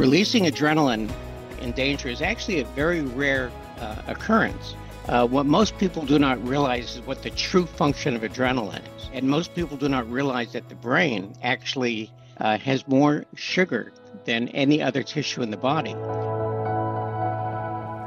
Releasing adrenaline in danger is actually a very rare uh, occurrence. Uh, what most people do not realize is what the true function of adrenaline is. And most people do not realize that the brain actually uh, has more sugar than any other tissue in the body.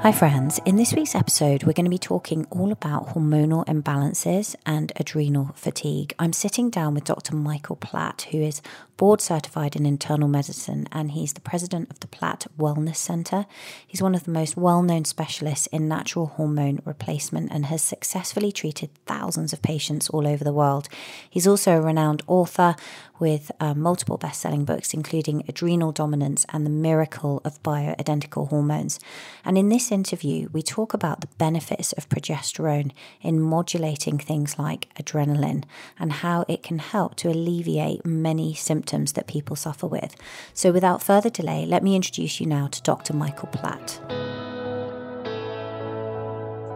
Hi, friends. In this week's episode, we're going to be talking all about hormonal imbalances and adrenal fatigue. I'm sitting down with Dr. Michael Platt, who is board certified in internal medicine, and he's the president of the Platt Wellness Center. He's one of the most well known specialists in natural hormone replacement and has successfully treated thousands of patients all over the world. He's also a renowned author with uh, multiple best selling books, including Adrenal Dominance and The Miracle of Bioidentical Hormones. And in this interview, we talk about the benefits of progesterone in modulating things like adrenaline and how it can help to alleviate many symptoms symptoms that people suffer with. So, without further delay, let me introduce you now to Dr. Michael Platt.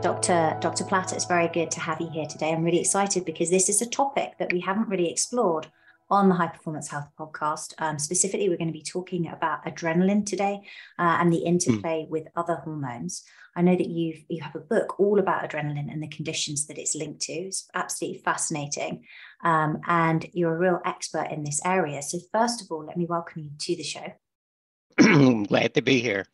Dr. Dr. Platt, it's very good to have you here today. I'm really excited because this is a topic that we haven't really explored on the High Performance Health podcast. Um, specifically, we're going to be talking about adrenaline today uh, and the interplay mm. with other hormones. I know that you you have a book all about adrenaline and the conditions that it's linked to. It's absolutely fascinating, um, and you're a real expert in this area. So, first of all, let me welcome you to the show. Glad to be here.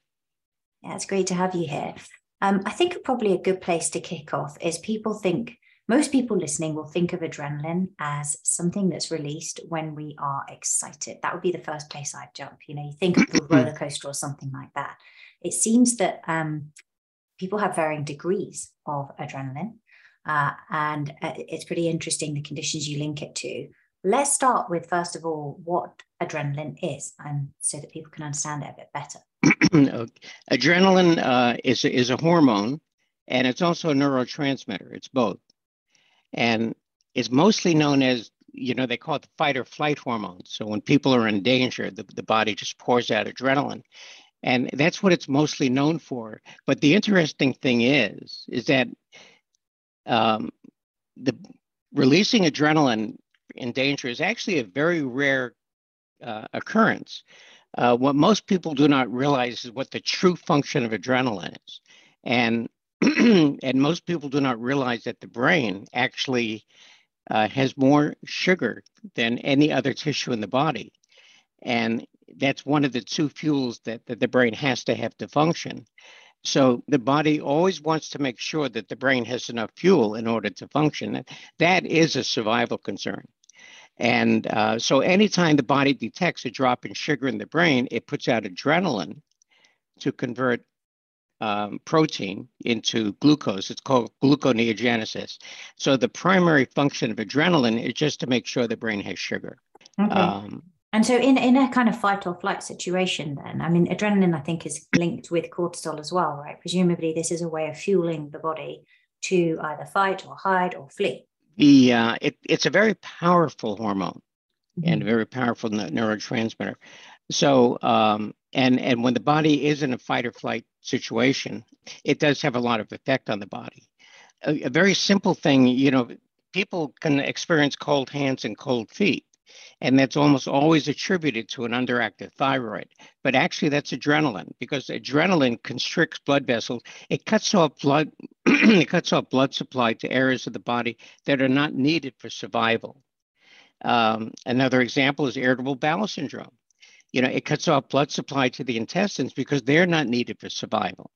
Yeah, it's great to have you here. Um, I think probably a good place to kick off is people think most people listening will think of adrenaline as something that's released when we are excited. That would be the first place I'd jump. You know, you think of a roller coaster or something like that. It seems that um, people have varying degrees of adrenaline. Uh, and uh, it's pretty interesting the conditions you link it to. Let's start with, first of all, what adrenaline is, and so that people can understand it a bit better. adrenaline uh, is, is a hormone, and it's also a neurotransmitter. It's both and is mostly known as you know they call it the fight or flight hormone so when people are in danger the, the body just pours out adrenaline and that's what it's mostly known for but the interesting thing is is that um, the releasing adrenaline in danger is actually a very rare uh, occurrence uh, what most people do not realize is what the true function of adrenaline is and and most people do not realize that the brain actually uh, has more sugar than any other tissue in the body. And that's one of the two fuels that, that the brain has to have to function. So the body always wants to make sure that the brain has enough fuel in order to function. That is a survival concern. And uh, so anytime the body detects a drop in sugar in the brain, it puts out adrenaline to convert um, protein into glucose. It's called gluconeogenesis. So the primary function of adrenaline is just to make sure the brain has sugar. Okay. Um, and so, in, in a kind of fight or flight situation, then, I mean, adrenaline, I think, is linked with cortisol as well, right? Presumably, this is a way of fueling the body to either fight or hide or flee. The, uh, it, it's a very powerful hormone mm-hmm. and a very powerful neurotransmitter. So, um, and and when the body is in a fight or flight situation, it does have a lot of effect on the body. A, a very simple thing, you know, people can experience cold hands and cold feet, and that's almost always attributed to an underactive thyroid. But actually, that's adrenaline because adrenaline constricts blood vessels. It cuts off blood. it cuts off blood supply to areas of the body that are not needed for survival. Um, another example is irritable bowel syndrome you know, it cuts off blood supply to the intestines because they're not needed for survival.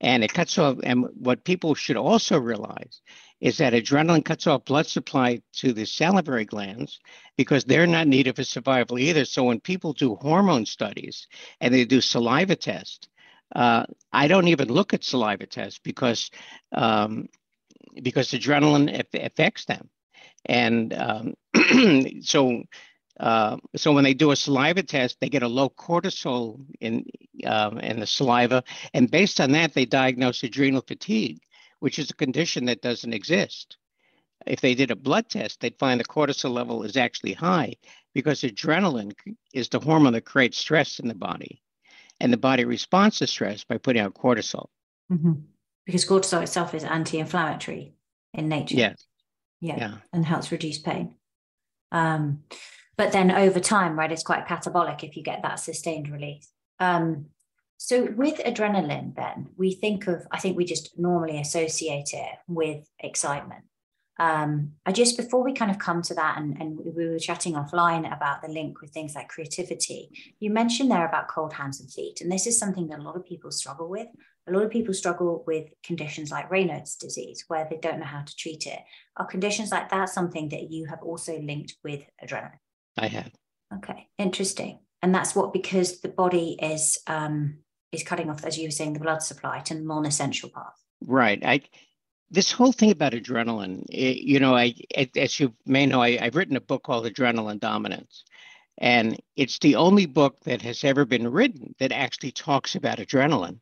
And it cuts off, and what people should also realize is that adrenaline cuts off blood supply to the salivary glands because they're not needed for survival either. So when people do hormone studies and they do saliva tests, uh, I don't even look at saliva tests because um, because adrenaline affects them. And um, so uh, so when they do a saliva test, they get a low cortisol in um, in the saliva, and based on that, they diagnose adrenal fatigue, which is a condition that doesn't exist. If they did a blood test, they'd find the cortisol level is actually high because adrenaline is the hormone that creates stress in the body, and the body responds to stress by putting out cortisol. Mm-hmm. Because cortisol itself is anti-inflammatory in nature. Yes. Yeah. yeah. And helps reduce pain. Um, but then over time, right, it's quite catabolic if you get that sustained release. Um, so with adrenaline, then we think of, I think we just normally associate it with excitement. Um, I just before we kind of come to that, and, and we were chatting offline about the link with things like creativity. You mentioned there about cold hands and feet, and this is something that a lot of people struggle with. A lot of people struggle with conditions like Raynaud's disease, where they don't know how to treat it. Are conditions like that something that you have also linked with adrenaline? I have. Okay, interesting. And that's what because the body is um, is cutting off, as you were saying, the blood supply to the non-essential parts. Right. I this whole thing about adrenaline, it, you know, I, as you may know, I, I've written a book called Adrenaline Dominance. And it's the only book that has ever been written that actually talks about adrenaline.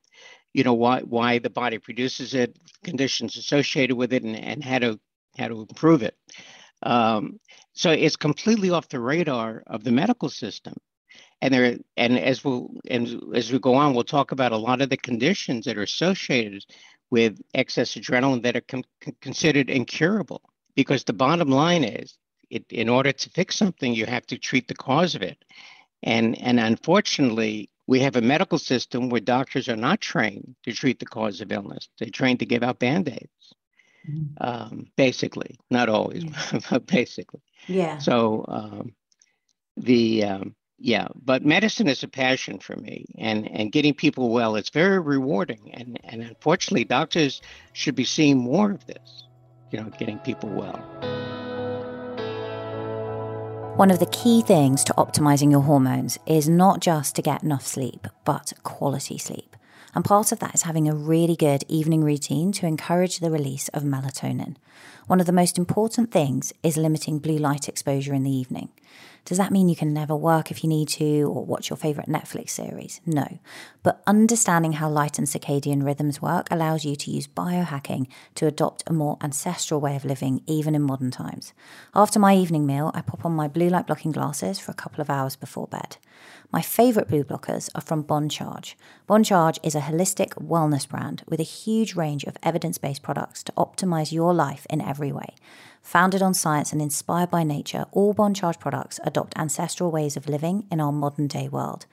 You know, why why the body produces it, conditions associated with it, and, and how to how to improve it. Um, so it's completely off the radar of the medical system. And there and as we'll and as we go on, we'll talk about a lot of the conditions that are associated with excess adrenaline that are considered incurable. Because the bottom line is, it, in order to fix something, you have to treat the cause of it. And, and unfortunately, we have a medical system where doctors are not trained to treat the cause of illness. They're trained to give out band aids. Um, basically, not always, but basically. Yeah. So um, the um, yeah but medicine is a passion for me and and getting people well it's very rewarding and and unfortunately doctors should be seeing more of this you know getting people well one of the key things to optimizing your hormones is not just to get enough sleep but quality sleep and part of that is having a really good evening routine to encourage the release of melatonin one of the most important things is limiting blue light exposure in the evening does that mean you can never work if you need to or watch your favourite Netflix series? No. But understanding how light and circadian rhythms work allows you to use biohacking to adopt a more ancestral way of living, even in modern times. After my evening meal, I pop on my blue light blocking glasses for a couple of hours before bed. My favourite blue blockers are from Bon Charge. Bon Charge is a holistic wellness brand with a huge range of evidence based products to optimise your life in every way. Founded on science and inspired by nature, all Bon Charge products adopt ancestral ways of living in our modern day world.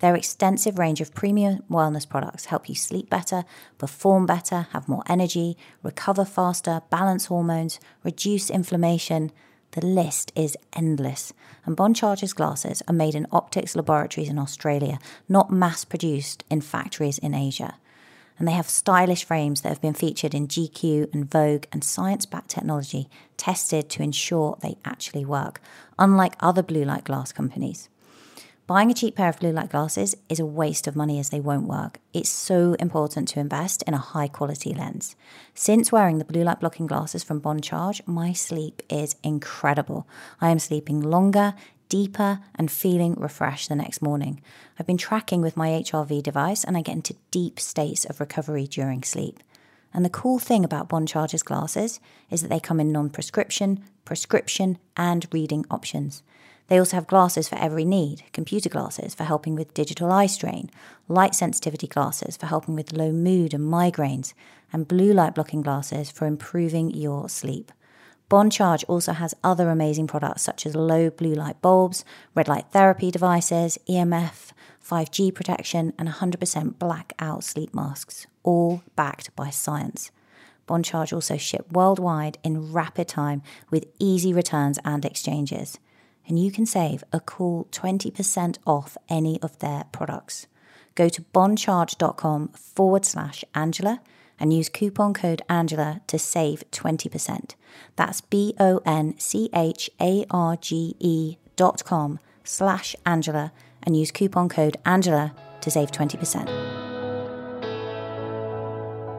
Their extensive range of premium wellness products help you sleep better, perform better, have more energy, recover faster, balance hormones, reduce inflammation. The list is endless. And Bon Charge's glasses are made in optics laboratories in Australia, not mass produced in factories in Asia and they have stylish frames that have been featured in GQ and Vogue and science backed technology tested to ensure they actually work, unlike other blue light glass companies. Buying a cheap pair of blue light glasses is a waste of money as they won't work. It's so important to invest in a high quality lens. Since wearing the blue light blocking glasses from Bon Charge, my sleep is incredible. I am sleeping longer, deeper and feeling refreshed the next morning. I've been tracking with my HRV device and I get into deep states of recovery during sleep. And the cool thing about Bon Charge's glasses is that they come in non prescription, prescription, and reading options. They also have glasses for every need computer glasses for helping with digital eye strain, light sensitivity glasses for helping with low mood and migraines, and blue light blocking glasses for improving your sleep. Bon Charge also has other amazing products such as low blue light bulbs, red light therapy devices, EMF, 5G protection, and 100% blackout sleep masks, all backed by science. Bon Charge also ship worldwide in rapid time with easy returns and exchanges. And you can save a cool 20% off any of their products. Go to boncharge.com forward slash Angela and use coupon code Angela to save 20%. That's B O N C H A R G E dot com slash Angela and use coupon code Angela to save 20%.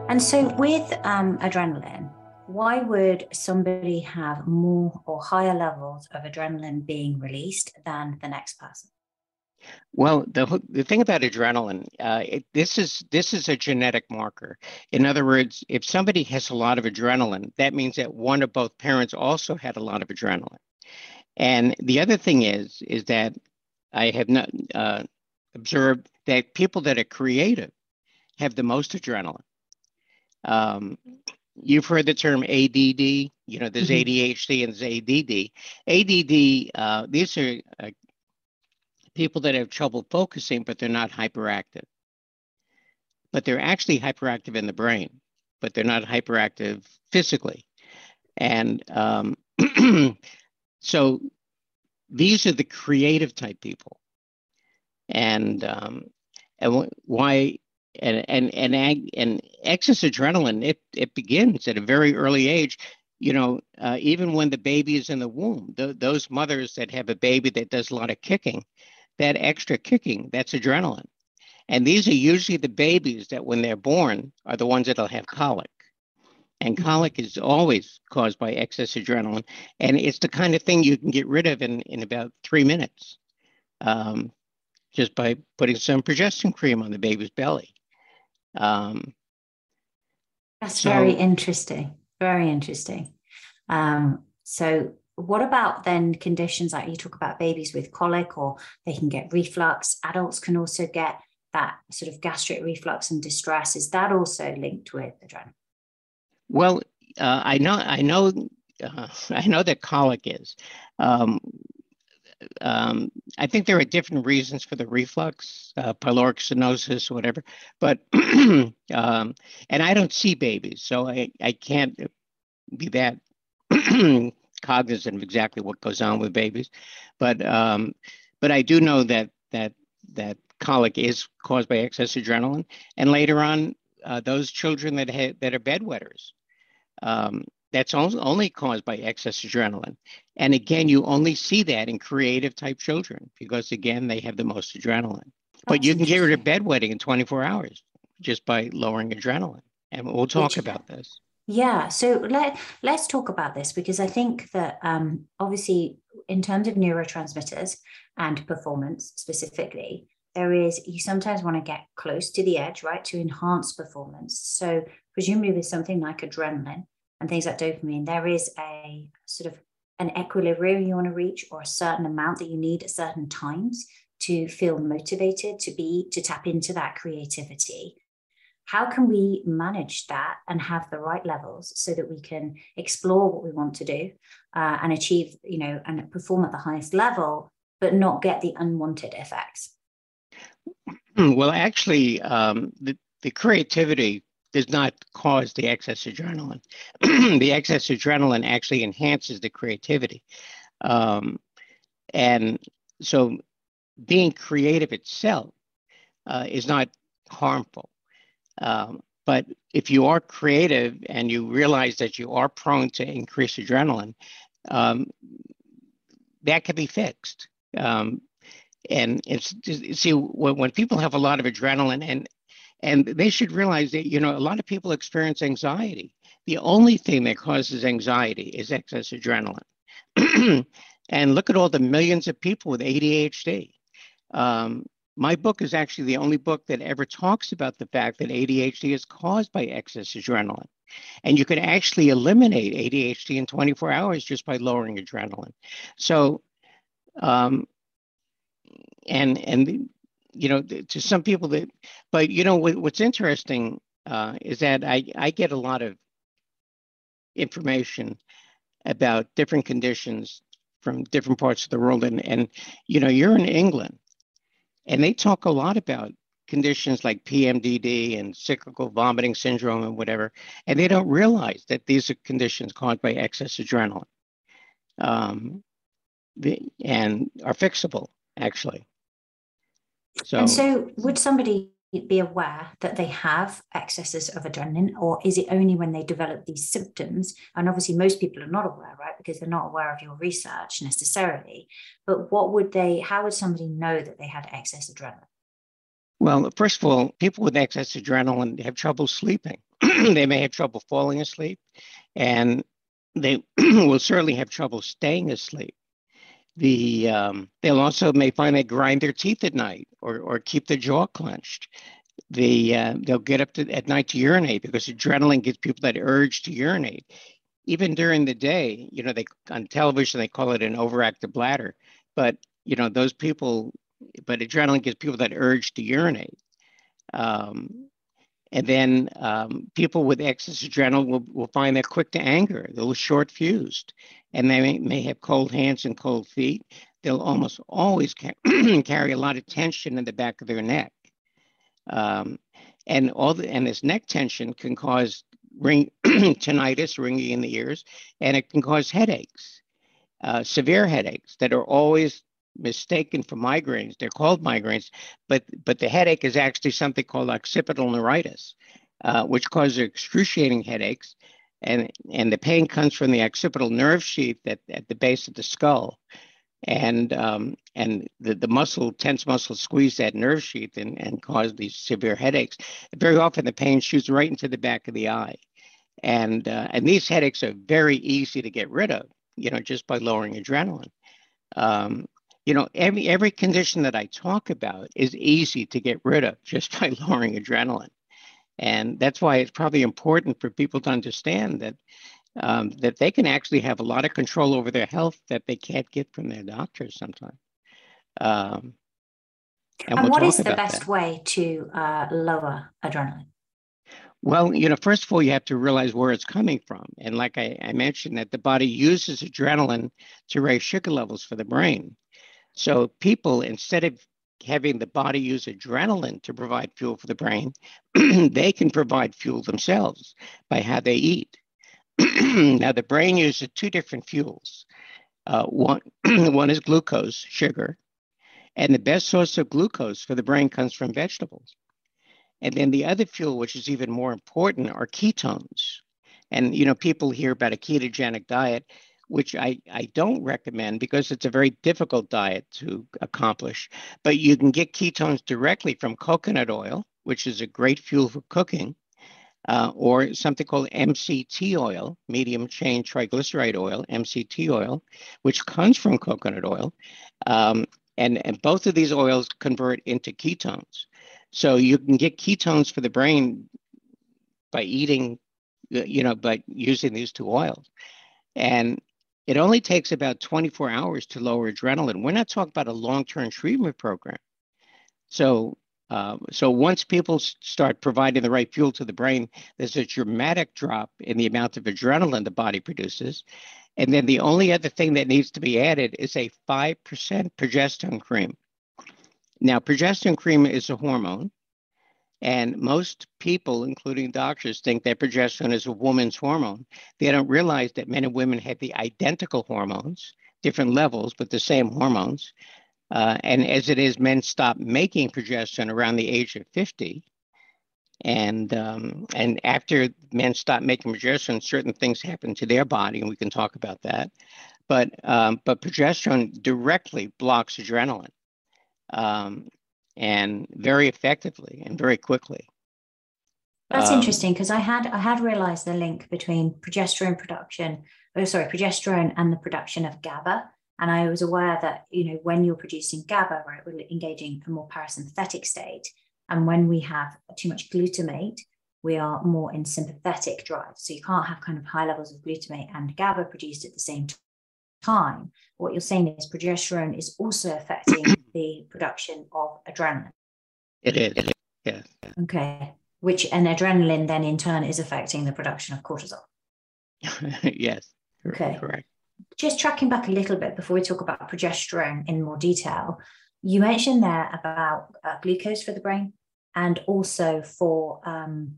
And so with um, adrenaline, why would somebody have more or higher levels of adrenaline being released than the next person? Well, the the thing about adrenaline, uh, it, this is this is a genetic marker. In other words, if somebody has a lot of adrenaline, that means that one or both parents also had a lot of adrenaline. And the other thing is is that I have not uh, observed that people that are creative have the most adrenaline. Um, you've heard the term ADD. You know, there's mm-hmm. ADHD and there's ADD. ADD. Uh, these are uh, people that have trouble focusing, but they're not hyperactive. But they're actually hyperactive in the brain, but they're not hyperactive physically. And um, so these are the creative type people. And um, and why and and and and excess adrenaline it it begins at a very early age you know uh, even when the baby is in the womb th- those mothers that have a baby that does a lot of kicking that extra kicking that's adrenaline. And these are usually the babies that when they're born are the ones that'll have colic. And mm-hmm. colic is always caused by excess adrenaline and it's the kind of thing you can get rid of in in about three minutes um, just by putting some progesterone cream on the baby's belly um, That's so, very interesting. Very interesting. Um, so, what about then conditions like you talk about babies with colic or they can get reflux? Adults can also get that sort of gastric reflux and distress. Is that also linked with adrenaline? Well, uh, I know, I know, uh, I know that colic is. Um, um, I think there are different reasons for the reflux, uh, pyloric stenosis, whatever. But um, and I don't see babies, so I I can't be that cognizant of exactly what goes on with babies. But um, but I do know that that that colic is caused by excess adrenaline, and later on, uh, those children that ha- that are bedwetters. Um, that's only caused by excess adrenaline. And again, you only see that in creative type children because, again, they have the most adrenaline. But you can get rid of bedwetting in 24 hours just by lowering adrenaline. And we'll talk about this. Yeah. So let, let's talk about this because I think that um, obviously, in terms of neurotransmitters and performance specifically, there is, you sometimes want to get close to the edge, right, to enhance performance. So, presumably, with something like adrenaline, and things like dopamine, there is a sort of an equilibrium you want to reach or a certain amount that you need at certain times to feel motivated to be to tap into that creativity. How can we manage that and have the right levels so that we can explore what we want to do uh, and achieve you know and perform at the highest level but not get the unwanted effects? Well actually um, the, the creativity does not cause the excess adrenaline. the excess adrenaline actually enhances the creativity. Um, and so being creative itself uh, is not harmful. Um, but if you are creative and you realize that you are prone to increased adrenaline, um, that can be fixed. Um, and it's see when, when people have a lot of adrenaline and and they should realize that, you know, a lot of people experience anxiety. The only thing that causes anxiety is excess adrenaline. and look at all the millions of people with ADHD. Um, my book is actually the only book that ever talks about the fact that ADHD is caused by excess adrenaline. And you can actually eliminate ADHD in 24 hours just by lowering adrenaline. So, um, and and you know, to some people that, but you know, what, what's interesting uh, is that I, I get a lot of information about different conditions from different parts of the world. And, and, you know, you're in England and they talk a lot about conditions like PMDD and cyclical vomiting syndrome and whatever. And they don't realize that these are conditions caused by excess adrenaline um, the, and are fixable, actually. So, and so, would somebody be aware that they have excesses of adrenaline, or is it only when they develop these symptoms? And obviously, most people are not aware, right? Because they're not aware of your research necessarily. But what would they, how would somebody know that they had excess adrenaline? Well, first of all, people with excess adrenaline have trouble sleeping. they may have trouble falling asleep, and they will certainly have trouble staying asleep the um, they'll also may find they grind their teeth at night or, or keep their jaw clenched. The uh, they'll get up to, at night to urinate because adrenaline gives people that urge to urinate. Even during the day, you know, they on television they call it an overactive bladder, but you know those people, but adrenaline gives people that urge to urinate. Um, and then um, people with excess adrenaline will, will find they're quick to anger, they're short fused, and they may, have cold hands and cold feet. they'll almost always ca- carry a lot of tension in the back of their neck. Um, and all the, and this neck tension can cause ring tinnitus, ringing in the ears, and it can cause headaches, uh, severe headaches that are always mistaken for migraines. They're called migraines, but but the headache is actually something called occipital neuritis, uh, which causes excruciating headaches, and and the pain comes from the occipital nerve sheath at, at the base of the skull, and um, and the, the muscle tense muscle squeeze that nerve sheath and, and cause these severe headaches. Very often the pain shoots right into the back of the eye, and uh, and these headaches are very easy to get rid of, you know, just by lowering adrenaline. Um, you know, every every condition that I talk about is easy to get rid of just by lowering adrenaline, and that's why it's probably important for people to understand that um, that they can actually have a lot of control over their health that they can't get from their doctors sometimes. Um, and, and we'll what is the best that. way to uh, lower adrenaline? Well, you know, first of all, you have to realize where it's coming from. And like I, I mentioned, that the body uses adrenaline to raise sugar levels for the brain. So people, instead of having the body use adrenaline to provide fuel for the brain, they can provide fuel themselves by how they eat. now, the brain uses two different fuels. Uh, one, one is glucose, sugar, and the best source of glucose for the brain comes from vegetables. And then the other fuel, which is even more important, are ketones. And you know, people hear about a ketogenic diet, which I, I don't recommend because it's a very difficult diet to accomplish. But you can get ketones directly from coconut oil, which is a great fuel for cooking, uh, or something called MCT oil, medium chain triglyceride oil, MCT oil, which comes from coconut oil. Um, and, and both of these oils convert into ketones. So you can get ketones for the brain by eating, you know, by using these two oils. And it only takes about 24 hours to lower adrenaline. We're not talking about a long-term treatment program. So, uh, so once people start providing the right fuel to the brain, there's a dramatic drop in the amount of adrenaline the body produces, and then the only other thing that needs to be added is a 5% progesterone cream. Now, progesterone cream is a hormone, and most people, including doctors, think that progesterone is a woman's hormone. They don't realize that men and women have the identical hormones, different levels, but the same hormones. Uh, and as it is, men stop making progesterone around the age of 50 and um, and after men stop making progesterone, certain things happen to their body, and we can talk about that. But um, but progesterone directly blocks adrenaline, um, and very effectively and very quickly. That's um, interesting because I had I had realized the link between progesterone production, oh sorry, progesterone and the production of GABA. And I was aware that you know when you're producing GABA, right, we're engaging a more parasympathetic state and when we have too much glutamate, we are more in sympathetic drive. So you can't have kind of high levels of glutamate and GABA produced at the same time. What you're saying is progesterone is also affecting the production of adrenaline. It is. Yeah. Okay. Which and adrenaline then in turn is affecting the production of cortisol. yes. Okay. Correct. Just tracking back a little bit before we talk about progesterone in more detail. You mentioned there about uh, glucose for the brain and also for um,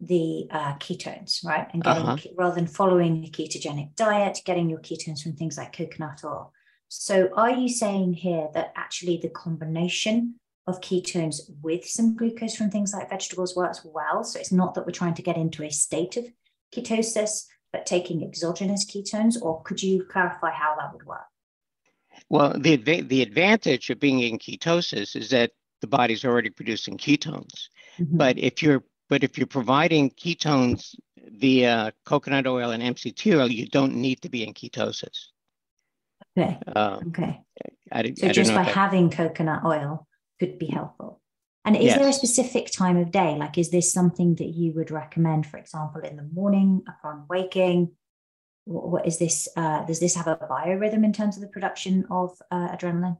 the uh, ketones, right? And getting uh-huh. rather than following a ketogenic diet, getting your ketones from things like coconut oil. So, are you saying here that actually the combination of ketones with some glucose from things like vegetables works well? So, it's not that we're trying to get into a state of ketosis, but taking exogenous ketones, or could you clarify how that would work? Well, the, the advantage of being in ketosis is that the body's already producing ketones. Mm-hmm. But if you're but if you're providing ketones via coconut oil and MCT oil, you don't need to be in ketosis. Okay. Um, okay. I, so I just by having coconut oil could be helpful. And is yes. there a specific time of day? Like, is this something that you would recommend, for example, in the morning upon waking? what is this? Uh, does this have a biorhythm in terms of the production of uh, adrenaline?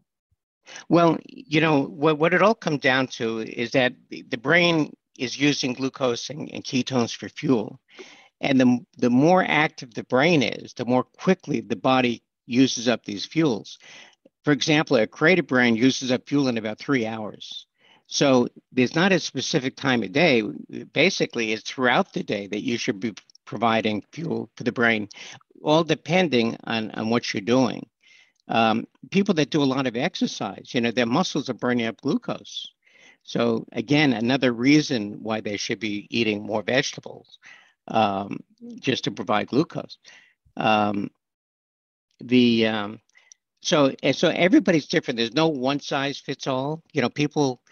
Well, you know, what, what it all comes down to is that the brain is using glucose and, and, ketones for fuel. And the, the more active the brain is, the more quickly the body uses up these fuels. for example, a creative brain uses up fuel in about three hours. So there's not a specific time of day. Basically, it's throughout the day that you should be providing fuel for the brain, all depending on, on what you're doing. Um, people that do a lot of exercise, you know, their muscles are burning up glucose. So again, another reason why they should be eating more vegetables, um, just to provide glucose. Um, the um, so and so everybody's different. There's no one size fits all. You know, people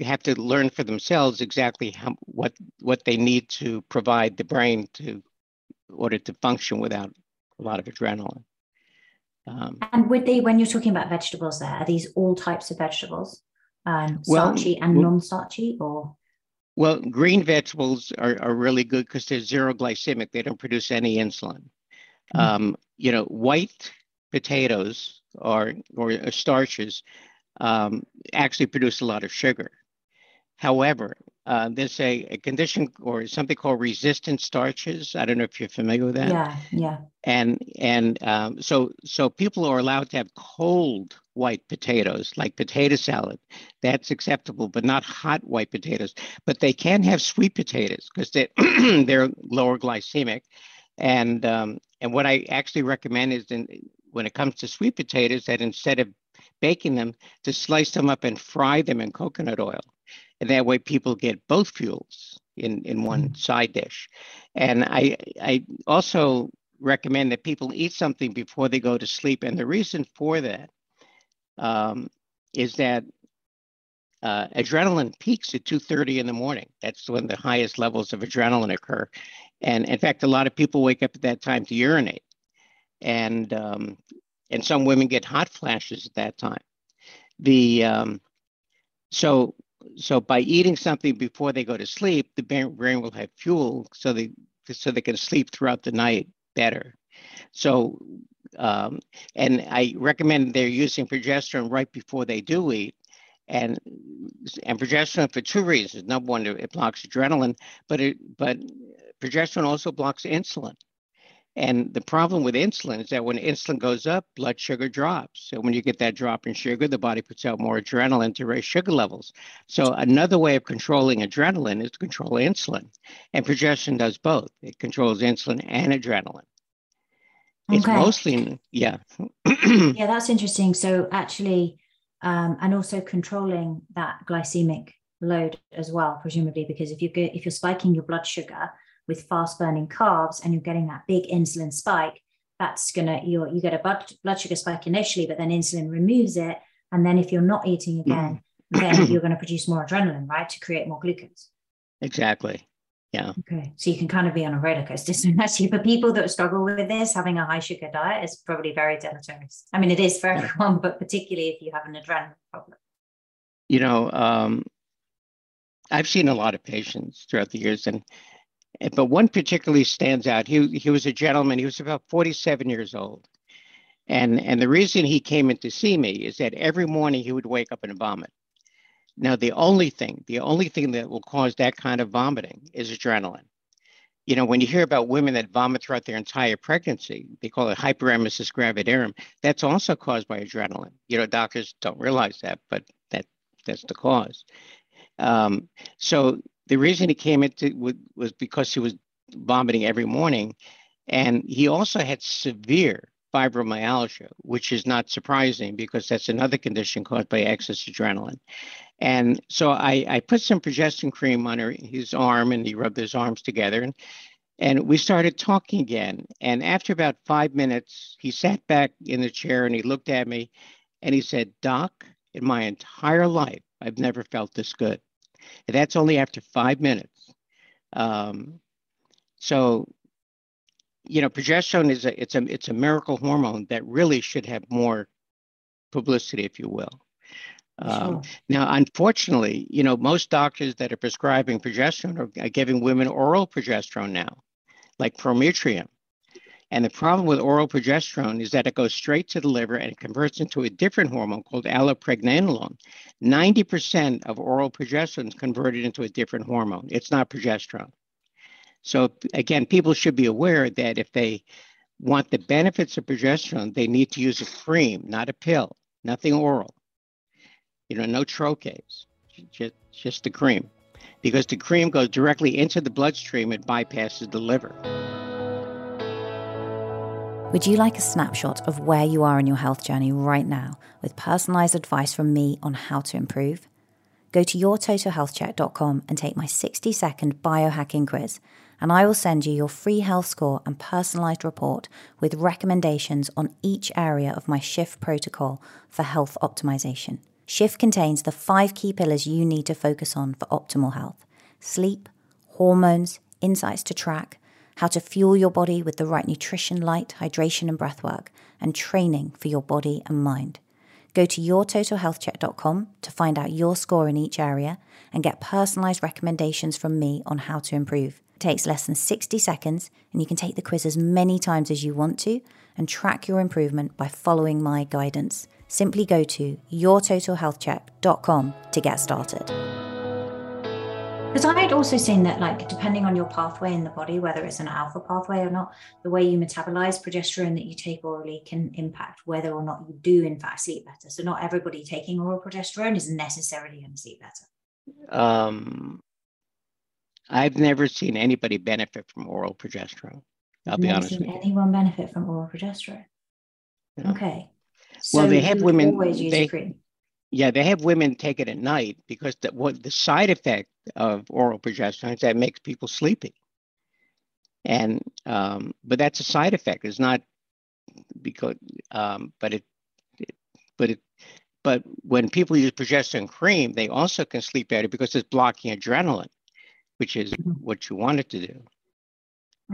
have to learn for themselves exactly how, what what they need to provide the brain to order to function without a lot of adrenaline. Um, and would they, when you're talking about vegetables, there are these all types of vegetables, um, starchy and well, non-starchy, or? Well, green vegetables are, are really good because they're zero glycemic. They don't produce any insulin. Mm-hmm. Um, you know, white potatoes or or starches um, actually produce a lot of sugar. However, uh, there's a, a, condition or something called resistant starches. I don't know if you're familiar with that. Yeah, yeah. And and um, so so people are allowed to have cold white potatoes, like potato salad. That's acceptable, but not hot white potatoes. But they can have sweet potatoes because they they're lower glycemic. And um, and what I actually recommend is in, when it comes to sweet potatoes that instead of baking them, to slice them up and fry them in coconut oil and that way people get both fuels in, in one mm-hmm. side dish. And I, I also recommend that people eat something before they go to sleep. And the reason for that um, is that uh, adrenaline peaks at 2.30 in the morning. That's when the highest levels of adrenaline occur. And in fact, a lot of people wake up at that time to urinate. And, um, and some women get hot flashes at that time. The, um, so so by eating something before they go to sleep, the brain will have fuel so they so they can sleep throughout the night better. So, um, and I recommend they're using progesterone right before they do eat, and and progesterone for two reasons. Number one, it blocks adrenaline, but it but progesterone also blocks insulin. And the problem with insulin is that when insulin goes up, blood sugar drops. So when you get that drop in sugar, the body puts out more adrenaline to raise sugar levels. So another way of controlling adrenaline is to control insulin. And progesterone does both. It controls insulin and adrenaline. It's okay. mostly, yeah. yeah, that's interesting. So actually, um, and also controlling that glycemic load as well, presumably, because if you get if you're spiking your blood sugar, with fast burning carbs and you're getting that big insulin spike, that's gonna you you get a blood, blood sugar spike initially, but then insulin removes it. And then if you're not eating again, then you're going to produce more adrenaline, right, to create more glucose. Exactly. Yeah. Okay. So you can kind of be on a roller coaster. So actually, for people that struggle with this, having a high sugar diet is probably very deleterious. I mean, it is for everyone, but particularly if you have an adrenaline problem. You know, um, I've seen a lot of patients throughout the years, and but one particularly stands out. He, he was a gentleman, he was about 47 years old. And, and the reason he came in to see me is that every morning he would wake up and vomit. Now, the only thing, the only thing that will cause that kind of vomiting is adrenaline. You know, when you hear about women that vomit throughout their entire pregnancy, they call it hyperemesis gravidarum. That's also caused by adrenaline. You know, doctors don't realize that, but that that's the cause. Um, so the reason he came into was because he was vomiting every morning, and he also had severe fibromyalgia, which is not surprising because that's another condition caused by excess adrenaline. And so I, I put some progesterone cream on his arm, and he rubbed his arms together, and and we started talking again. And after about five minutes, he sat back in the chair and he looked at me, and he said, "Doc, in my entire life, I've never felt this good." And that's only after five minutes. Um, so, you know, progesterone is a it's a it's a miracle hormone that really should have more publicity, if you will. Um, sure. Now, unfortunately, you know, most doctors that are prescribing progesterone are, are giving women oral progesterone now, like Prometrium. And the problem with oral progesterone is that it goes straight to the liver and it converts into a different hormone called allopregnanolone. 90% of oral progesterone is converted into a different hormone. It's not progesterone. So again, people should be aware that if they want the benefits of progesterone, they need to use a cream, not a pill. nothing oral. You know, no troches, just, just the cream. Because the cream goes directly into the bloodstream, it bypasses the liver. Would you like a snapshot of where you are in your health journey right now with personalized advice from me on how to improve? Go to yourtotalhealthcheck.com and take my 60 second biohacking quiz, and I will send you your free health score and personalized report with recommendations on each area of my shift protocol for health optimization. Shift contains the five key pillars you need to focus on for optimal health sleep, hormones, insights to track, how to fuel your body with the right nutrition, light, hydration, and breathwork, and training for your body and mind. Go to yourtotalhealthcheck.com to find out your score in each area and get personalized recommendations from me on how to improve. It takes less than 60 seconds, and you can take the quiz as many times as you want to and track your improvement by following my guidance simply go to yourtotalhealthcheck.com to get started. Because I had also seen that, like, depending on your pathway in the body, whether it's an alpha pathway or not, the way you metabolize progesterone that you take orally can impact whether or not you do, in fact, sleep better. So, not everybody taking oral progesterone is necessarily going to sleep better. Um, I've never seen anybody benefit from oral progesterone. I'll You've be honest. Seen anyone benefit from oral progesterone? Okay. So well, they have women. They, yeah, they have women take it at night because the, what the side effect of oral progesterone that makes people sleepy. And um, but that's a side effect. It's not because, um, but it, it, but it, but when people use progesterone cream, they also can sleep better because it's blocking adrenaline, which is mm-hmm. what you want it to do.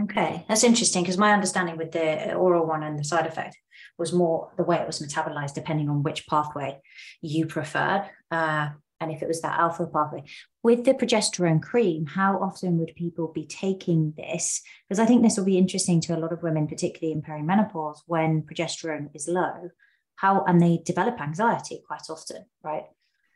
Okay, that's interesting because my understanding with the oral one and the side effect was more the way it was metabolized, depending on which pathway you preferred. Uh, and if it was that alpha pathway. With the progesterone cream, how often would people be taking this? Because I think this will be interesting to a lot of women, particularly in perimenopause, when progesterone is low. How and they develop anxiety quite often, right?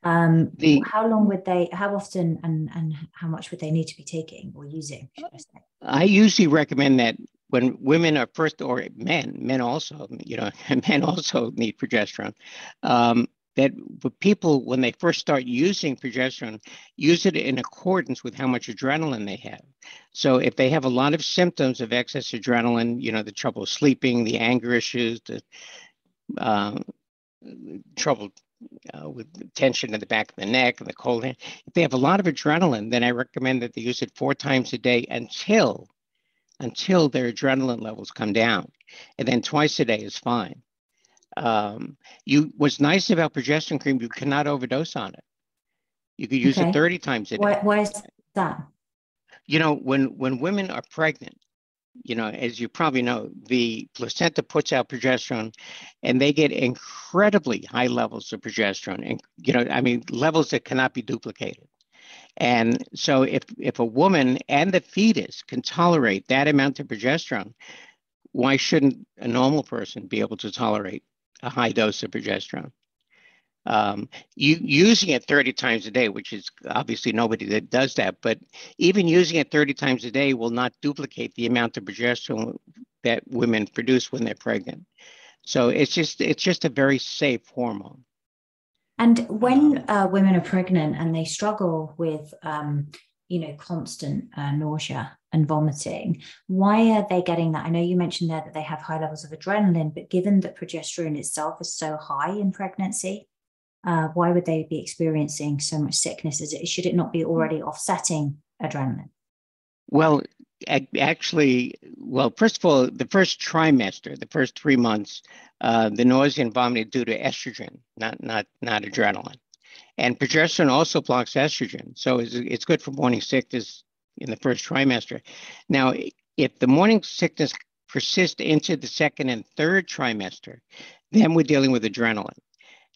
Um, the, how long would they? How often and and how much would they need to be taking or using? I, I usually recommend that when women are first, or men, men also, you know, men also need progesterone. Um, that people, when they first start using progesterone, use it in accordance with how much adrenaline they have. So if they have a lot of symptoms of excess adrenaline, you know, the trouble sleeping, the anger issues, the uh, trouble uh, with tension in the back of the neck and the cold hand, if they have a lot of adrenaline, then I recommend that they use it four times a day until until their adrenaline levels come down. And then twice a day is fine. Um, you what's nice about progesterone cream, you cannot overdose on it. You could use okay. it 30 times a day. Why, why is that? You know, when when women are pregnant, you know, as you probably know, the placenta puts out progesterone and they get incredibly high levels of progesterone. And, you know, I mean, levels that cannot be duplicated. And so if, if a woman and the fetus can tolerate that amount of progesterone, why shouldn't a normal person be able to tolerate a high dose of progesterone? Um, you using it 30 times a day, which is obviously nobody that does that, but even using it 30 times a day will not duplicate the amount of progesterone that women produce when they're pregnant. So it's just it's just a very safe hormone. And when uh, women are pregnant and they struggle with, um, you know, constant uh, nausea and vomiting, why are they getting that? I know you mentioned there that they have high levels of adrenaline, but given that progesterone itself is so high in pregnancy, uh, why would they be experiencing so much sickness? Is it, should it not be already offsetting adrenaline? Well, actually, well, first of all, the first trimester, the first three months, uh, the nausea and vomiting due to estrogen, not not not adrenaline. And progesterone also blocks estrogen, so it's, it's good for morning sickness in the first trimester. Now, if the morning sickness persists into the second and third trimester, then we're dealing with adrenaline.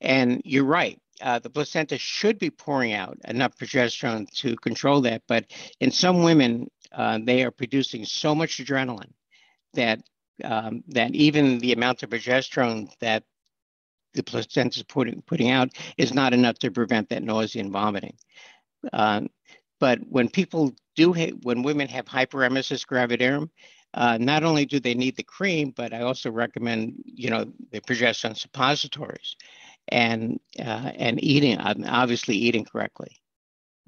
And you're right. Uh, the placenta should be pouring out enough progesterone to control that. But in some women, uh, they are producing so much adrenaline that um, that even the amount of progesterone that the placenta is putting, putting out is not enough to prevent that nausea and vomiting. Um, but when people do, ha- when women have hyperemesis gravidarum, uh, not only do they need the cream, but I also recommend, you know, the progesterone suppositories. and uh, and eating obviously eating correctly.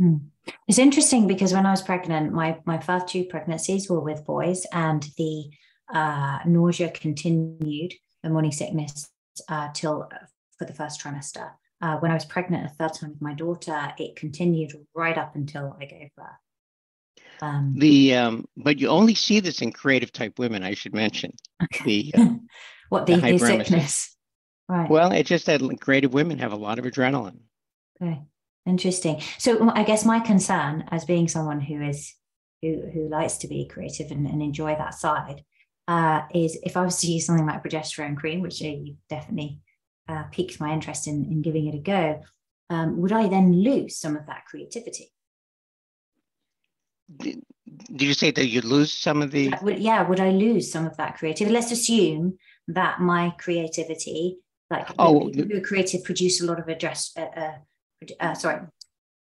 Mm. It's interesting because when I was pregnant, my my first two pregnancies were with boys, and the uh, nausea continued, the morning sickness uh, till uh, for the first trimester. Uh, when I was pregnant a third time with my daughter, it continued right up until I gave birth. Um, the um, but you only see this in creative type women. I should mention okay. the uh, what the, the, the sickness. Right. Well, it's just that creative women have a lot of adrenaline. Okay, interesting. So I guess my concern, as being someone who is who who likes to be creative and, and enjoy that side, uh, is if I was to use something like progesterone cream, which you definitely uh, piqued my interest in in giving it a go, um, would I then lose some of that creativity? Did, did you say that you'd lose some of the? Would, yeah, would I lose some of that creativity? Let's assume that my creativity like oh, people who are creative produce a lot of address. Uh, uh, uh, sorry,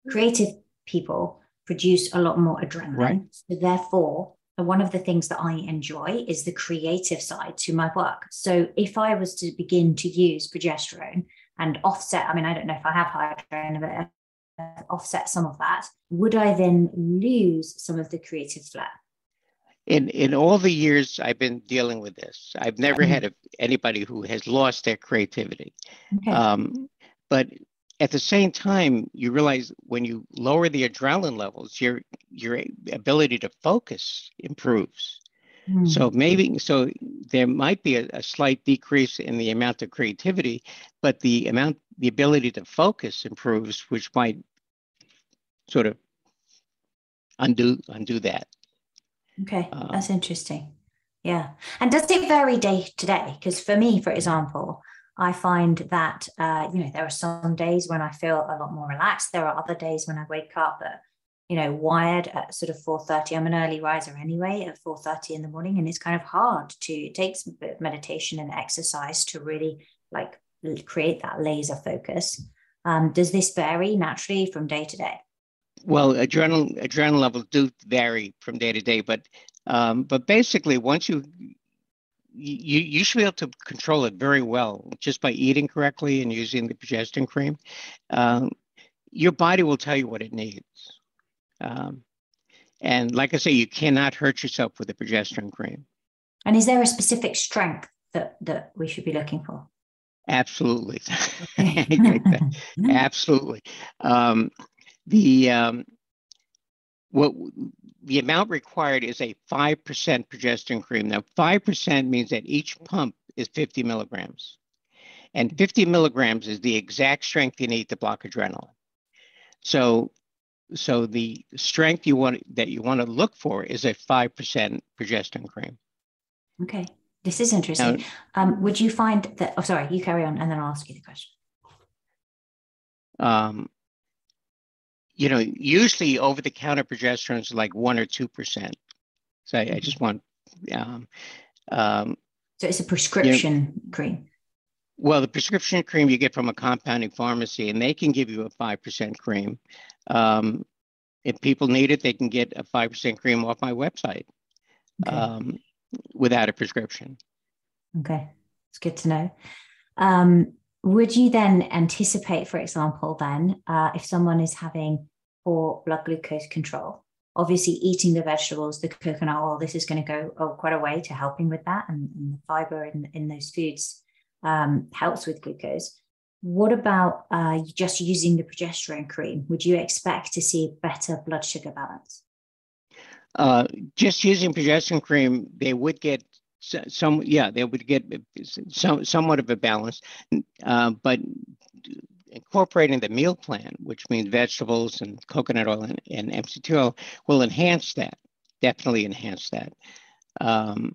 creative people produce a lot more adrenaline. Right. So therefore, one of the things that I enjoy is the creative side to my work. So if I was to begin to use progesterone and offset, I mean, I don't know if I have high adrenaline, but offset some of that, would I then lose some of the creative flair? in in all the years I've been dealing with this, I've never mm-hmm. had a, anybody who has lost their creativity. Okay. Um, but at the same time, you realize when you lower the adrenaline levels, your your ability to focus improves. Mm. So maybe so there might be a, a, slight decrease in the amount of creativity, but the amount the ability to focus improves, which might sort of undo undo that. Okay, um, that's interesting. Yeah. And does it vary day to day? Because for me, for example, I find that, uh, you know, there are some days when I feel a lot more relaxed. There are other days when I wake up at, you know, wired at sort of 4.30. I'm an early riser anyway at 4.30 in the morning. And it's kind of hard to, it takes meditation and exercise to really like create that laser focus. Um, does this vary naturally from day to day? Well, adrenal adrenaline levels do vary from day to day, but um, but basically, once you you you should be able to control it very well just by eating correctly and using the progestin cream. Um, your body will tell you what it needs. Um, and like I say, you cannot hurt yourself with a progesterone cream. And is there a specific strength that that we should be looking for? Absolutely. Absolutely. Um, the um, what the amount required is a 5% progesterone cream. Now, 5% means that each pump is 50 milligrams. And 50 milligrams is the exact strength you need to block adrenaline. So, so the strength you want that you want to look for is a 5% progesterone cream. Okay. This is interesting. Now, um, would you find that, oh, sorry, you carry on and then I'll ask you the question. Um, you know, usually over the counter progesterone is like one or 2%. So I, I just want, um, um, so it's a prescription you know, cream. Well, the prescription cream you get from a compounding pharmacy, and they can give you a 5% cream. Um, if people need it, they can get a 5% cream off my website okay. um, without a prescription. Okay, it's good to know. Um, would you then anticipate, for example, then uh, if someone is having poor blood glucose control, obviously eating the vegetables, the coconut oil, this is going to go oh, quite a way to helping with that, and, and the fiber in, in those foods um, helps with glucose. What about uh, just using the progesterone cream? Would you expect to see better blood sugar balance? Uh, just using progesterone cream, they would get some yeah they would get some somewhat of a balance uh, but incorporating the meal plan which means vegetables and coconut oil and, and mct oil will enhance that definitely enhance that um,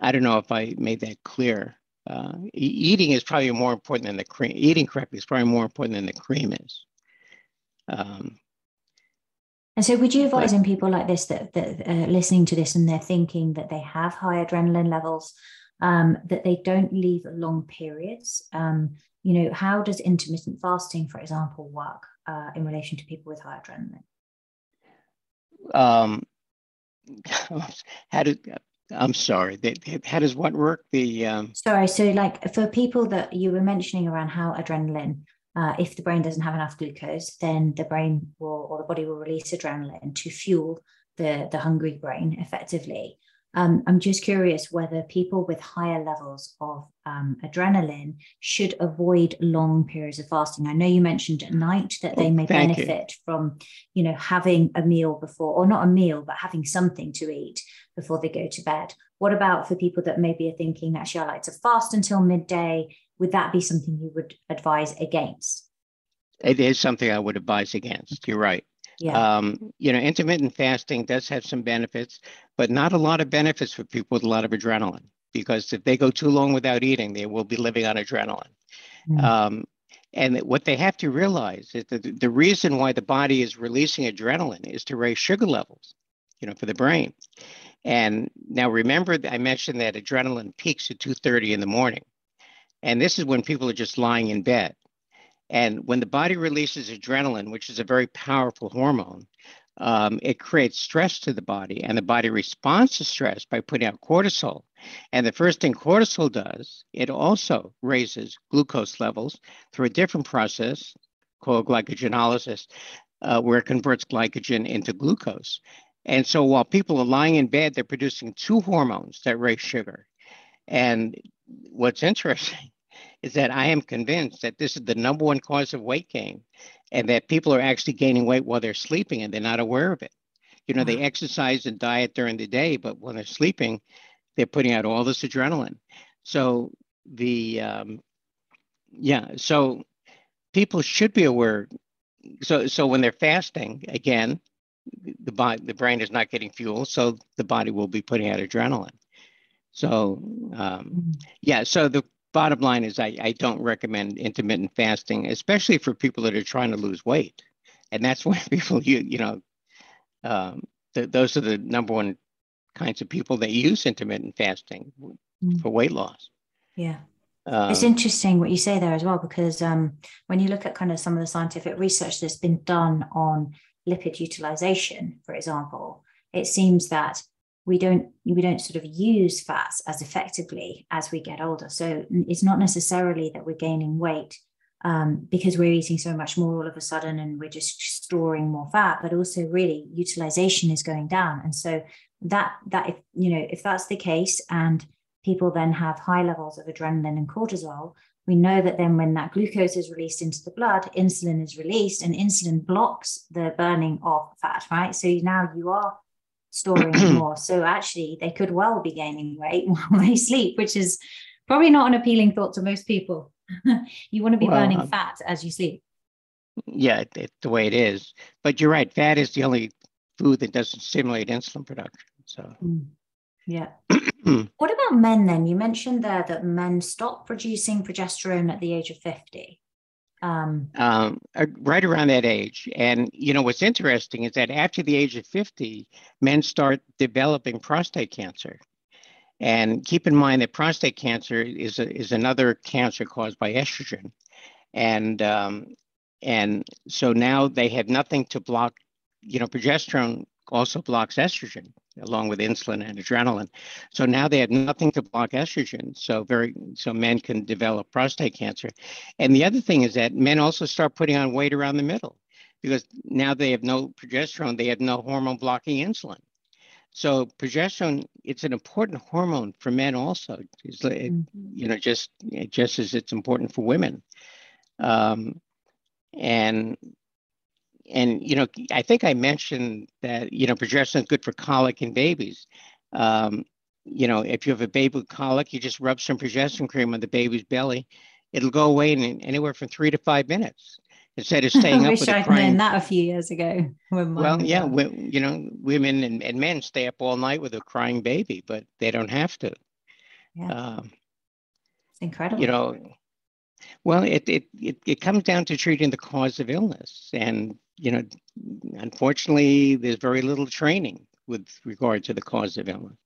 i don't know if i made that clear uh, eating is probably more important than the cream eating correctly is probably more important than the cream is um, and so, would you advise in people like this that, that uh, listening to this and they're thinking that they have high adrenaline levels, um, that they don't leave long periods? Um, you know, how does intermittent fasting, for example, work uh, in relation to people with high adrenaline? Um, how do I'm sorry. How does what work? The um... sorry. So, like for people that you were mentioning around how adrenaline, uh, if the brain doesn't have enough glucose, then the brain will or the body will release adrenaline to fuel the the hungry brain effectively. Um, I'm just curious whether people with higher levels of um, adrenaline should avoid long periods of fasting. I know you mentioned at night that they may Thank benefit you. from, you know, having a meal before, or not a meal, but having something to eat before they go to bed. What about for people that maybe are thinking, actually, I like to fast until midday? Would that be something you would advise against? It is something I would advise against. You're right. Yeah. Um, you know, intermittent fasting does have some benefits, but not a lot of benefits for people with a lot of adrenaline because if they go too long without eating, they will be living on adrenaline. Mm. Um, and what they have to realize is that the reason why the body is releasing adrenaline is to raise sugar levels, you know, for the brain. And now remember, I mentioned that adrenaline peaks at 2:30 in the morning, and this is when people are just lying in bed. And when the body releases adrenaline, which is a very powerful hormone, um, it creates stress to the body, and the body responds to stress by putting out cortisol. And the first thing cortisol does, it also raises glucose levels through a different process called glycogenolysis, uh, where it converts glycogen into glucose. And so while people are lying in bed, they're producing two hormones that raise sugar. And what's interesting is that I am convinced that this is the number one cause of weight gain and that people are actually gaining weight while they're sleeping and they're not aware of it. You know, wow. they exercise and diet during the day, but when they're sleeping, they're putting out all this adrenaline. So the um, yeah, so people should be aware. So so when they're fasting, again, the body, the brain is not getting fuel, so the body will be putting out adrenaline. So um, mm-hmm. yeah, so the bottom line is I, I don't recommend intermittent fasting, especially for people that are trying to lose weight. And that's why people, you, you know, um, the, those are the number one kinds of people that use intermittent fasting mm. for weight loss. Yeah. Um, it's interesting what you say there as well, because um, when you look at kind of some of the scientific research that's been done on lipid utilization, for example, it seems that we don't we don't sort of use fats as effectively as we get older. So it's not necessarily that we're gaining weight um, because we're eating so much more all of a sudden and we're just storing more fat, but also really utilization is going down. And so that that if you know if that's the case and people then have high levels of adrenaline and cortisol, we know that then when that glucose is released into the blood, insulin is released and insulin blocks the burning of fat, right? So now you are storing anymore. So actually, they could well be gaining weight while they sleep, which is probably not an appealing thought to most people. you want to be well, burning um, fat as you sleep. Yeah, it, it, the way it is. But you're right. Fat is the only food that doesn't stimulate insulin production. So. Mm. Yeah. what about men then? You mentioned there that men stop producing progesterone at the age of 50. Um, um, uh, right around that age. And, you know, what's interesting is that after the age of 50, men start developing prostate cancer. And keep in mind that prostate cancer is, a, is another cancer caused by estrogen. And, um, and so now they have nothing to block, you know, progesterone also blocks estrogen along with insulin and adrenaline. So now they have nothing to block estrogen. So very so men can develop prostate cancer. And the other thing is that men also start putting on weight around the middle because now they have no progesterone, they have no hormone blocking insulin. So progesterone, it's an important hormone for men also. It's, mm-hmm. you know, just just as it's important for women. Um, and and you know, I think I mentioned that you know progesterone is good for colic in babies. Um, you know, if you have a baby with colic, you just rub some progesterone cream on the baby's belly. It'll go away in anywhere from three to five minutes instead of staying up with I'd crying. known that a few years ago. Well, yeah, we, you know, women and, and men stay up all night with a crying baby, but they don't have to. Yeah. Um, it's incredible. You know, well, it, it, it, it comes down to treating the cause of illness. And, you know, unfortunately, there's very little training with regard to the cause of illness.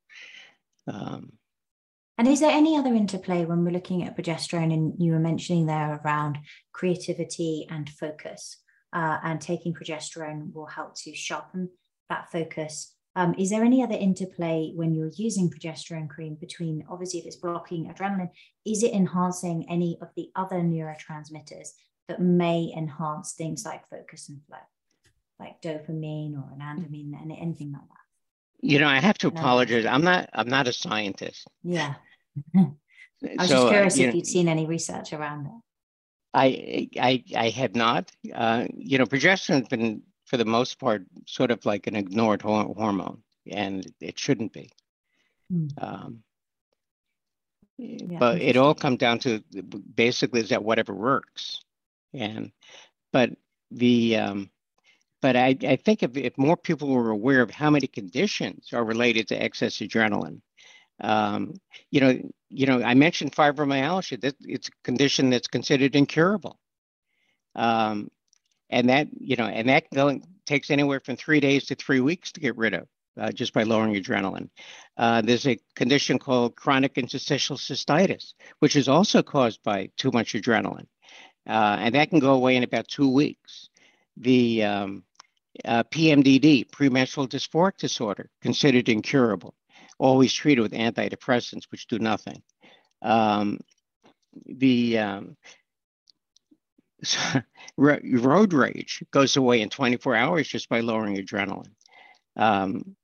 Um, and is there any other interplay when we're looking at progesterone? And you were mentioning there around creativity and focus, uh, and taking progesterone will help to sharpen that focus. Um, is there any other interplay when you're using progesterone cream between obviously if it's blocking adrenaline, is it enhancing any of the other neurotransmitters that may enhance things like focus and flow, like dopamine or anandamide and anything like that? You know, I have to apologize. I'm not. I'm not a scientist. Yeah. I was so, just uh, curious uh, if you'd seen any research around it. I I I have not. Uh, you know, progesterone's been for the most part sort of like an ignored hormone, and it shouldn't be. Mm. Um, yeah, but it all comes down to basically is that whatever works, and but the um, but I, I think if, if more people were aware of how many conditions are related to excess adrenaline, um, you know, you know, I mentioned fibromyalgia. That it's a condition that's considered incurable, um, and that you know, and that going, takes anywhere from three days to three weeks to get rid of. Uh, just by lowering adrenaline. Uh, there's a condition called chronic interstitial cystitis, which is also caused by too much adrenaline, uh, and that can go away in about two weeks. The um, uh, PMDD, premenstrual dysphoric disorder, considered incurable, always treated with antidepressants, which do nothing. Um, the um, road rage goes away in 24 hours just by lowering adrenaline. Um,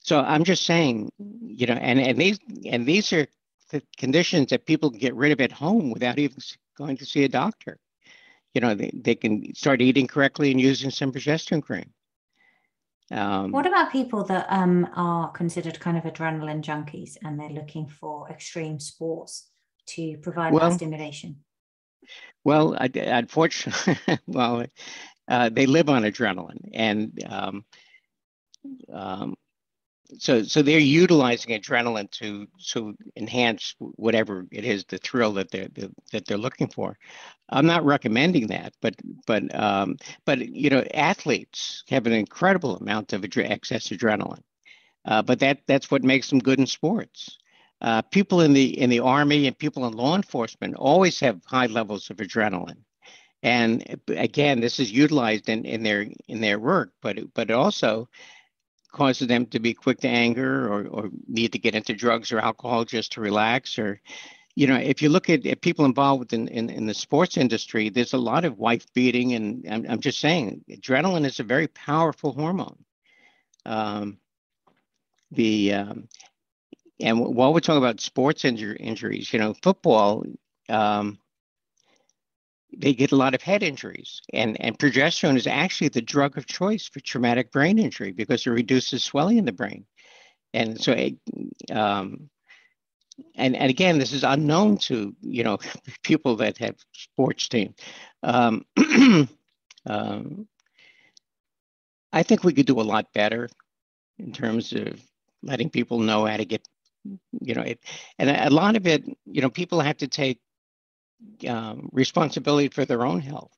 so I'm just saying, you know, and, and these and these are the conditions that people get rid of at home without even going to see a doctor you know, they, they can start eating correctly and using some progesterone cream. Um, what about people that um, are considered kind of adrenaline junkies and they're looking for extreme sports to provide well, that stimulation? Well, I, unfortunately, well, uh, they live on adrenaline, and um, um, so so they're utilizing adrenaline to to enhance whatever it is the thrill that they're that they're looking for. I'm not recommending that but but um, but you know athletes have an incredible amount of excess adrenaline. Uh, but that that's what makes them good in sports. Uh, people in the in the army and people in law enforcement always have high levels of adrenaline. And again this is utilized in, in their in their work but but also causes them to be quick to anger or, or need to get into drugs or alcohol just to relax? Or you know if you look at, at people involved in, in, in, the sports industry there's a lot of wife beating and I'm, I'm just saying adrenaline is a very powerful hormone. Um, the um, and while we're talking about sports injury, injuries you know football um, they get a lot of head injuries. And, and progesterone is actually the drug of choice for traumatic brain injury because it reduces swelling in the brain. And so, um, and, and again, this is unknown to, you know, people that have sports teams. Um, um, I think we could do a lot better in terms of letting people know how to get, you know, it, and a lot of it, you know, people have to take um, responsibility for their own health.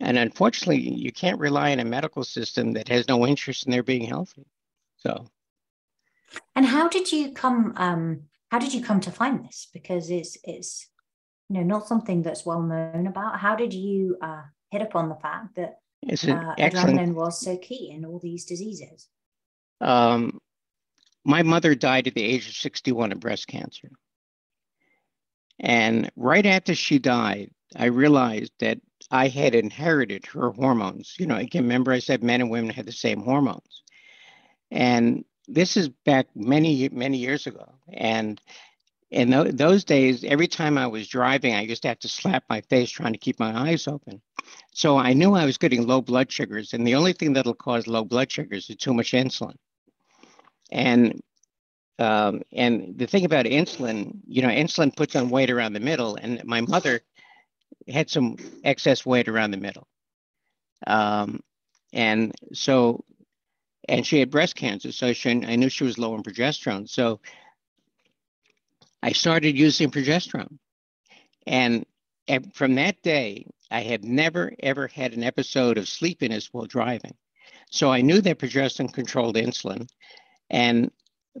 And unfortunately, you can't rely on a medical system that has no interest in their being healthy. So, and how did you come? Um, how did you come to find this? Because it's it's you know not something that's well known about. How did you uh, hit upon the fact that uh, adrenaline was so key in all these diseases? Um, my mother died at the age of 61 of breast cancer. And right after she died, I realized that I had inherited her hormones. You know, again, remember I said men and women had the same hormones. And this is back many, many years ago. And in th- those days, every time I was driving, I used to have to slap my face trying to keep my eyes open. So I knew I was getting low blood sugars. And the only thing that'll cause low blood sugars is too much insulin. And um, and the thing about insulin, you know, insulin puts on weight around the middle, and my mother had some excess weight around the middle. Um, and so, and she had breast cancer, so she, I knew she was low in progesterone. So I started using progesterone. And from that day, I had never, ever had an episode of sleepiness while driving. So I knew that progesterone controlled insulin. And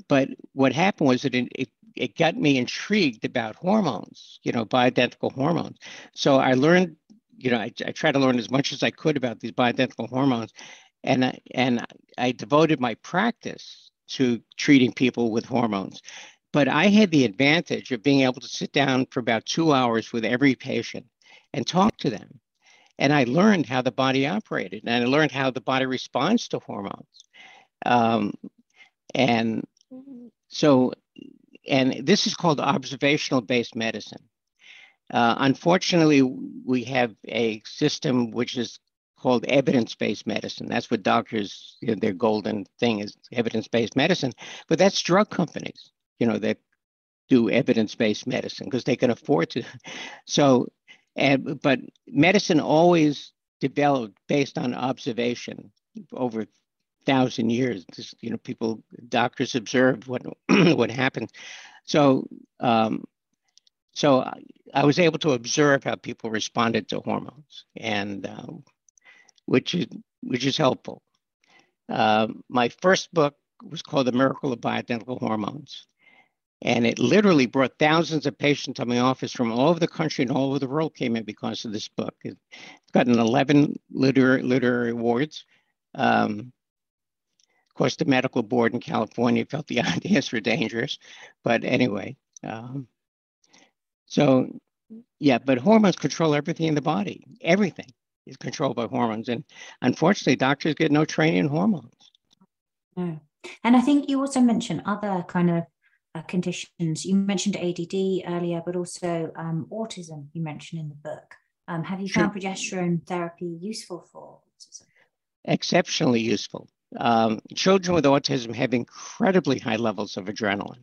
but what happened was that it, it, it got me intrigued about hormones, you know, bioidentical hormones. So I learned, you know, I, I tried to learn as much as I could about these bioidentical hormones. and I, and I devoted my practice to treating people with hormones. But I had the advantage of being able to sit down for about two hours with every patient and talk to them. And I learned how the body operated and I learned how the body responds to hormones. Um, and so, and this is called observational based medicine. Uh, unfortunately, we have a system which is called evidence-based medicine. That's what doctors, you know, their golden thing is evidence-based medicine. But that's drug companies, you know, that do evidence-based medicine because they can afford to. So, and but medicine always developed based on observation over thousand years. Just, you know, people, doctors observed what what happened. So, um, so I, I, was able to observe how people responded to hormones, and uh, which is which is helpful. Uh, my first book was called The Miracle of Bioidentical Hormones. And it literally brought thousands of patients to my office from all over the country and all over the world came in because of this book. It's gotten 11 literary, literary awards. Um, of course, the medical board in California felt the ideas were dangerous. But anyway, um, so yeah, but hormones control everything in the body, everything is controlled by hormones. And unfortunately, doctors get no training in hormones. No. And I think you also mentioned other kind of uh, conditions. You mentioned ADD earlier, but also um, autism, you mentioned in the book. Um, have you sure. found progesterone therapy useful for autism? Exceptionally useful. Um, children with autism have incredibly high levels of adrenaline.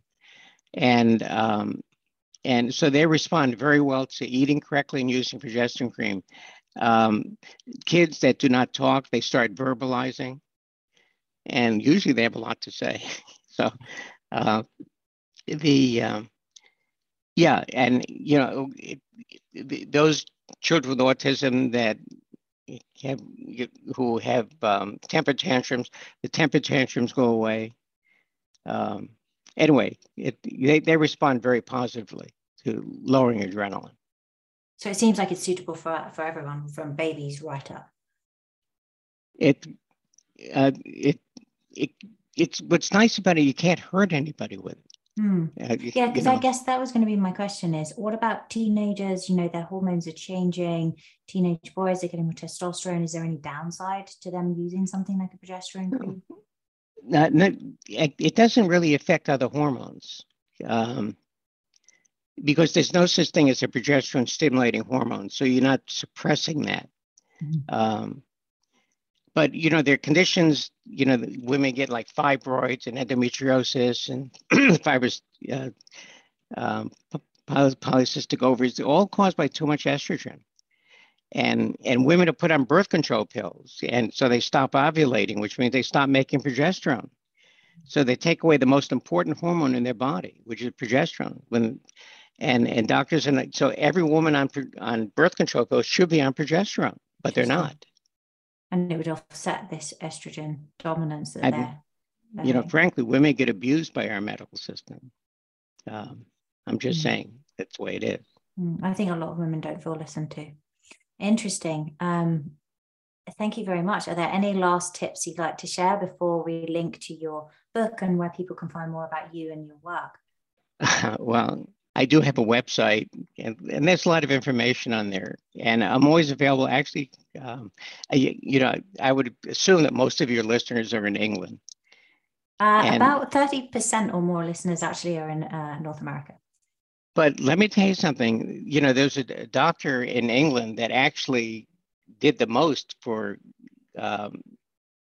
And um, and so they respond very well to eating correctly and using progesterone cream. Um, kids that do not talk, they start verbalizing, and usually they have a lot to say. so, uh, the um, yeah, and you know, it, it, those children with autism that have who have um, temper tantrums, the temper tantrums go away. Um, anyway, it, they, they respond very positively to lowering adrenaline. So it seems like it's suitable for, for everyone from babies right up. It, uh, it, it, it's what's nice about it. You can't hurt anybody with it. Hmm. Yeah, because I guess that was going to be my question: is what about teenagers? You know, their hormones are changing. Teenage boys are getting more testosterone. Is there any downside to them using something like a progesterone cream? No, no, it doesn't really affect other hormones. Um, because there's no such thing as a progesterone stimulating hormone. So you're not suppressing that. Mm-hmm. Um, but you know, there are conditions, you know, women get like fibroids and endometriosis and fibrous uh, um, polycystic ovaries, all caused by too much estrogen. And, and women are put on birth control pills. And so they stop ovulating, which means they stop making progesterone. So they take away the most important hormone in their body, which is progesterone. When and and doctors and so every woman on on birth control pills should be on progesterone, but they're not. And it would offset this estrogen dominance that they're. You know, frankly, women get abused by our medical system. Um, I'm just mm. saying that's the way it is. Mm, I think a lot of women don't feel listened to. Interesting. Um, thank you very much. Are there any last tips you'd like to share before we link to your book and where people can find more about you and your work? well, I do have a website, and, and there's a lot of information on there. And I'm always available. Actually, um, I, you know, I would assume that most of your listeners are in England. Uh, and, about 30% or more listeners actually are in uh, North America. But let me tell you something. You know, there's a, a doctor in England that actually did the most for um,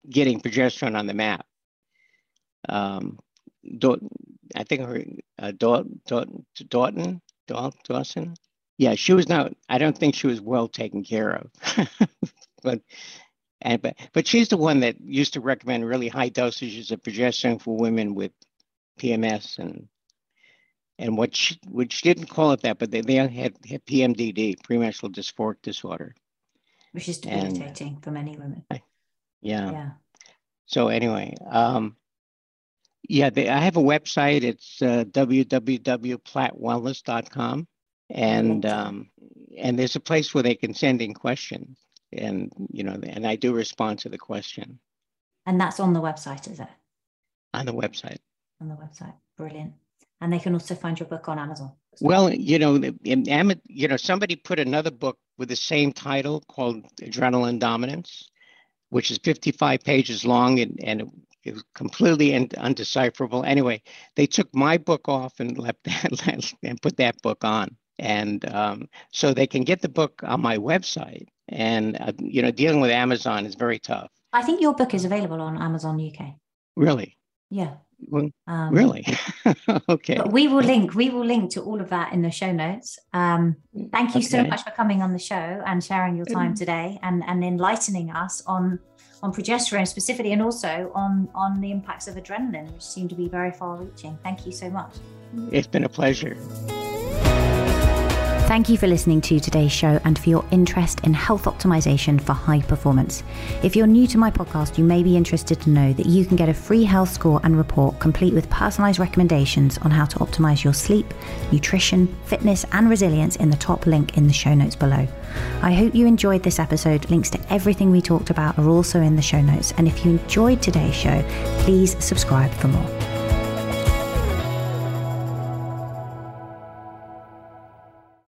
getting progesterone on the map. Um, I think her uh, Dalton, Dalton, Dawson. Yeah, she was not. I don't think she was well taken care of. but and but but she's the one that used to recommend really high dosages of progesterone for women with PMS and and what she which didn't call it that, but they, they had, had PMDD, premenstrual dysphoric disorder, which is debilitating and, for many women. Yeah. Yeah. So anyway, um, yeah, they, I have a website. It's uh, www.plattwellness.com, and um, and there's a place where they can send in questions, and you know, and I do respond to the question. And that's on the website, is it? On the website. On the website. Brilliant. And they can also find your book on Amazon. Well, you know, in, you know, somebody put another book with the same title called Adrenaline Dominance, which is 55 pages long and, and it was completely undecipherable. Anyway, they took my book off and left that and put that book on. And um, so they can get the book on my website. And, uh, you know, dealing with Amazon is very tough. I think your book is available on Amazon UK. Really? Yeah. Well, um, really? okay. But we will link. We will link to all of that in the show notes. Um, thank you okay. so much for coming on the show and sharing your time today and and enlightening us on on progesterone specifically and also on on the impacts of adrenaline, which seem to be very far-reaching. Thank you so much. It's been a pleasure. Thank you for listening to today's show and for your interest in health optimization for high performance. If you're new to my podcast, you may be interested to know that you can get a free health score and report complete with personalized recommendations on how to optimize your sleep, nutrition, fitness, and resilience in the top link in the show notes below. I hope you enjoyed this episode. Links to everything we talked about are also in the show notes. And if you enjoyed today's show, please subscribe for more.